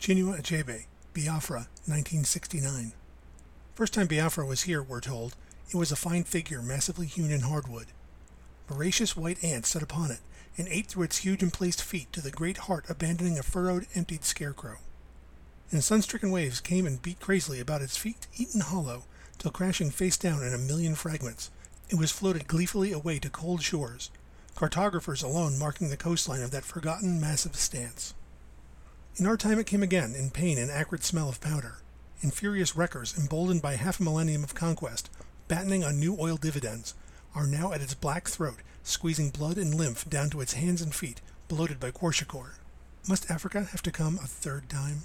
Chinua Achebe, Biafra, 1969. First time Biafra was here, we're told, it was a fine figure massively hewn in hardwood. Voracious white ants set upon it and ate through its huge emplaced feet to the great heart abandoning a furrowed, emptied scarecrow. And sun-stricken waves came and beat crazily about its feet, eaten hollow, till crashing face down in a million fragments, it was floated gleefully away to cold shores, cartographers alone marking the coastline of that forgotten massive stance. In our time it came again, in pain and acrid smell of powder, in furious wreckers emboldened by half a millennium of conquest, battening on new oil dividends, are now at its black throat, squeezing blood and lymph down to its hands and feet, bloated by kwashiorkor. Must Africa have to come a third time?